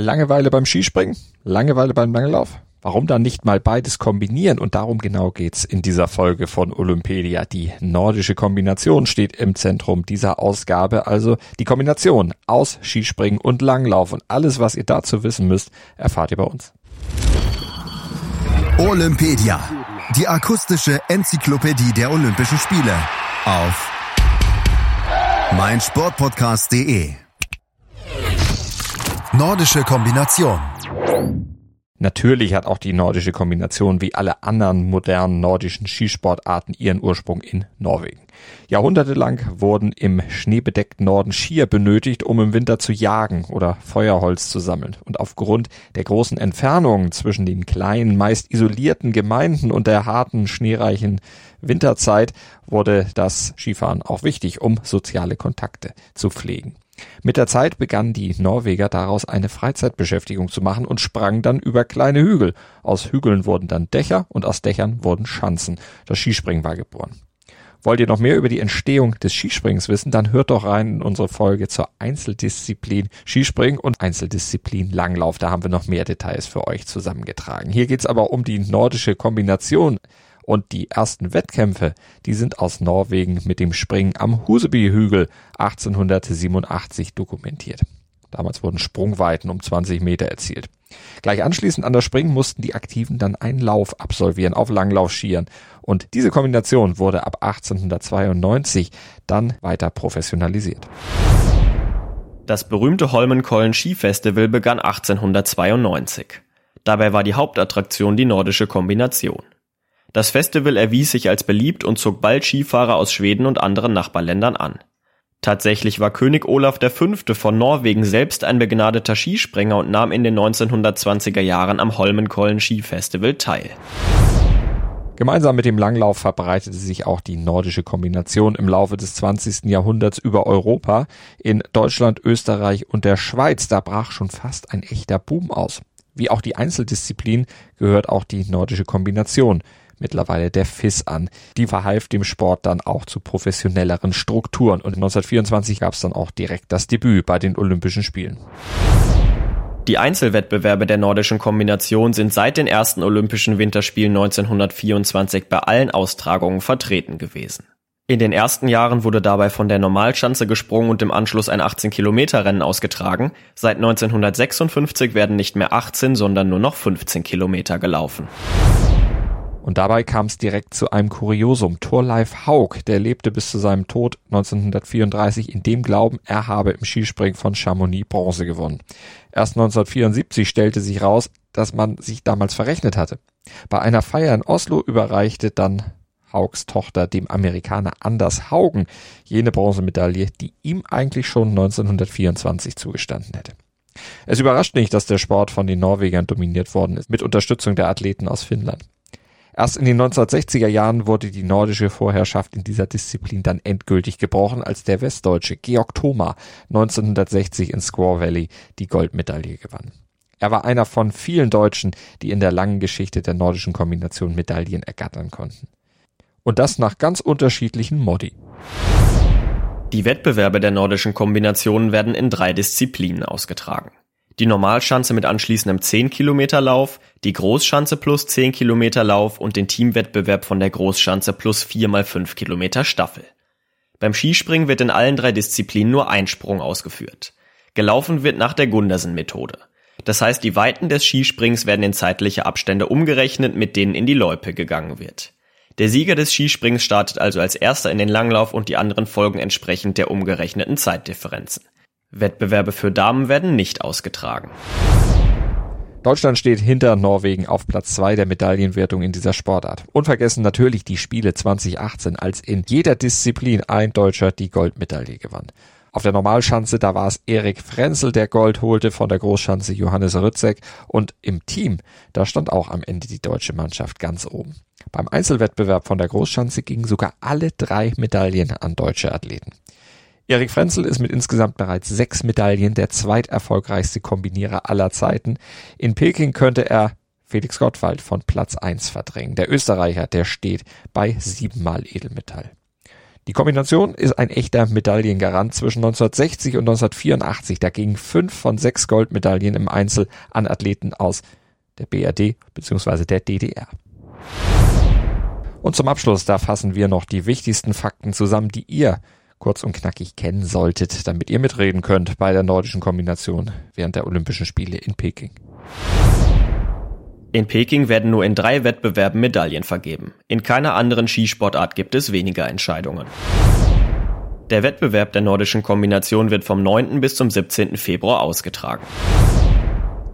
Langeweile beim Skispringen? Langeweile beim Langlauf? Warum dann nicht mal beides kombinieren? Und darum genau geht's in dieser Folge von Olympedia. Die nordische Kombination steht im Zentrum dieser Ausgabe, also die Kombination aus Skispringen und Langlauf. Und alles, was ihr dazu wissen müsst, erfahrt ihr bei uns. Olympedia, die akustische Enzyklopädie der Olympischen Spiele auf meinsportpodcast.de Nordische Kombination. Natürlich hat auch die nordische Kombination wie alle anderen modernen nordischen Skisportarten ihren Ursprung in Norwegen. Jahrhundertelang wurden im schneebedeckten Norden Skier benötigt, um im Winter zu jagen oder Feuerholz zu sammeln. Und aufgrund der großen Entfernungen zwischen den kleinen, meist isolierten Gemeinden und der harten, schneereichen Winterzeit wurde das Skifahren auch wichtig, um soziale Kontakte zu pflegen. Mit der Zeit begannen die Norweger daraus eine Freizeitbeschäftigung zu machen und sprangen dann über kleine Hügel. Aus Hügeln wurden dann Dächer und aus Dächern wurden Schanzen. Das Skispringen war geboren. Wollt ihr noch mehr über die Entstehung des Skisprings wissen, dann hört doch rein in unsere Folge zur Einzeldisziplin Skispringen und Einzeldisziplin Langlauf. Da haben wir noch mehr Details für euch zusammengetragen. Hier geht's aber um die nordische Kombination. Und die ersten Wettkämpfe, die sind aus Norwegen mit dem Springen am Huseby-Hügel 1887 dokumentiert. Damals wurden Sprungweiten um 20 Meter erzielt. Gleich anschließend an das Springen mussten die Aktiven dann einen Lauf absolvieren auf Langlaufskiern. Und diese Kombination wurde ab 1892 dann weiter professionalisiert. Das berühmte Holmenkollen Skifestival begann 1892. Dabei war die Hauptattraktion die nordische Kombination. Das Festival erwies sich als beliebt und zog bald Skifahrer aus Schweden und anderen Nachbarländern an. Tatsächlich war König Olaf V. von Norwegen selbst ein begnadeter Skispringer und nahm in den 1920er Jahren am Holmenkollen Skifestival teil. Gemeinsam mit dem Langlauf verbreitete sich auch die nordische Kombination im Laufe des 20. Jahrhunderts über Europa. In Deutschland, Österreich und der Schweiz, da brach schon fast ein echter Boom aus. Wie auch die Einzeldisziplin gehört auch die nordische Kombination mittlerweile der FIS an. Die verhalf dem Sport dann auch zu professionelleren Strukturen und 1924 gab es dann auch direkt das Debüt bei den Olympischen Spielen. Die Einzelwettbewerbe der nordischen Kombination sind seit den ersten Olympischen Winterspielen 1924 bei allen Austragungen vertreten gewesen. In den ersten Jahren wurde dabei von der Normalschanze gesprungen und im Anschluss ein 18-Kilometer-Rennen ausgetragen. Seit 1956 werden nicht mehr 18, sondern nur noch 15 Kilometer gelaufen. Und dabei kam es direkt zu einem Kuriosum. Thorleif Haug, der lebte bis zu seinem Tod 1934 in dem Glauben, er habe im Skispringen von Chamonix Bronze gewonnen. Erst 1974 stellte sich raus, dass man sich damals verrechnet hatte. Bei einer Feier in Oslo überreichte dann Haugs Tochter dem Amerikaner Anders Haugen jene Bronzemedaille, die ihm eigentlich schon 1924 zugestanden hätte. Es überrascht nicht, dass der Sport von den Norwegern dominiert worden ist, mit Unterstützung der Athleten aus Finnland. Erst in den 1960er Jahren wurde die nordische Vorherrschaft in dieser Disziplin dann endgültig gebrochen, als der Westdeutsche Georg Thoma 1960 in Squaw Valley die Goldmedaille gewann. Er war einer von vielen Deutschen, die in der langen Geschichte der nordischen Kombination Medaillen ergattern konnten. Und das nach ganz unterschiedlichen Modi. Die Wettbewerbe der nordischen Kombinationen werden in drei Disziplinen ausgetragen die Normalschanze mit anschließendem 10-Kilometer-Lauf, die Großschanze plus 10-Kilometer-Lauf und den Teamwettbewerb von der Großschanze plus 4 mal 5 Kilometer Staffel. Beim Skispringen wird in allen drei Disziplinen nur ein Sprung ausgeführt. Gelaufen wird nach der Gundersen-Methode. Das heißt, die Weiten des Skisprings werden in zeitliche Abstände umgerechnet, mit denen in die Loipe gegangen wird. Der Sieger des Skisprings startet also als erster in den Langlauf und die anderen folgen entsprechend der umgerechneten Zeitdifferenzen. Wettbewerbe für Damen werden nicht ausgetragen. Deutschland steht hinter Norwegen auf Platz zwei der Medaillenwertung in dieser Sportart. Unvergessen natürlich die Spiele 2018, als in jeder Disziplin ein Deutscher die Goldmedaille gewann. Auf der Normalschanze, da war es Erik Frenzel, der Gold holte, von der Großschanze Johannes Rützek und im Team, da stand auch am Ende die deutsche Mannschaft ganz oben. Beim Einzelwettbewerb von der Großschanze gingen sogar alle drei Medaillen an deutsche Athleten. Erik Frenzel ist mit insgesamt bereits sechs Medaillen der zweiterfolgreichste Kombinierer aller Zeiten. In Peking könnte er Felix Gottwald von Platz eins verdrängen. Der Österreicher, der steht bei siebenmal Edelmetall. Die Kombination ist ein echter Medaillengarant zwischen 1960 und 1984. Da gingen fünf von sechs Goldmedaillen im Einzel an Athleten aus der BRD bzw. der DDR. Und zum Abschluss, da fassen wir noch die wichtigsten Fakten zusammen, die ihr kurz und knackig kennen solltet, damit ihr mitreden könnt bei der nordischen Kombination während der Olympischen Spiele in Peking. In Peking werden nur in drei Wettbewerben Medaillen vergeben. In keiner anderen Skisportart gibt es weniger Entscheidungen. Der Wettbewerb der nordischen Kombination wird vom 9. bis zum 17. Februar ausgetragen.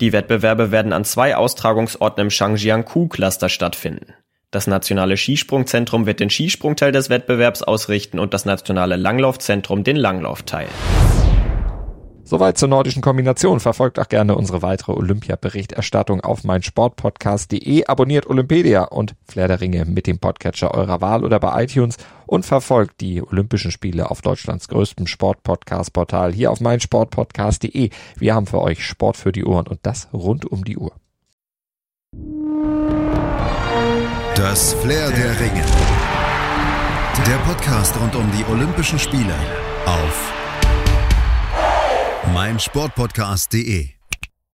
Die Wettbewerbe werden an zwei Austragungsorten im Shangjiang-Ku-Cluster stattfinden. Das nationale Skisprungzentrum wird den Skisprungteil des Wettbewerbs ausrichten und das nationale Langlaufzentrum den Langlaufteil. Soweit zur nordischen Kombination. Verfolgt auch gerne unsere weitere Olympia-Berichterstattung auf meinsportpodcast.de. Abonniert Olympedia und Flair der Ringe mit dem Podcatcher eurer Wahl oder bei iTunes und verfolgt die Olympischen Spiele auf Deutschlands größtem Sportpodcast-Portal hier auf meinsportpodcast.de. Wir haben für euch Sport für die Ohren und das rund um die Uhr. Das Flair der Ringe. Der Podcast rund um die Olympischen Spiele auf meinsportpodcast.de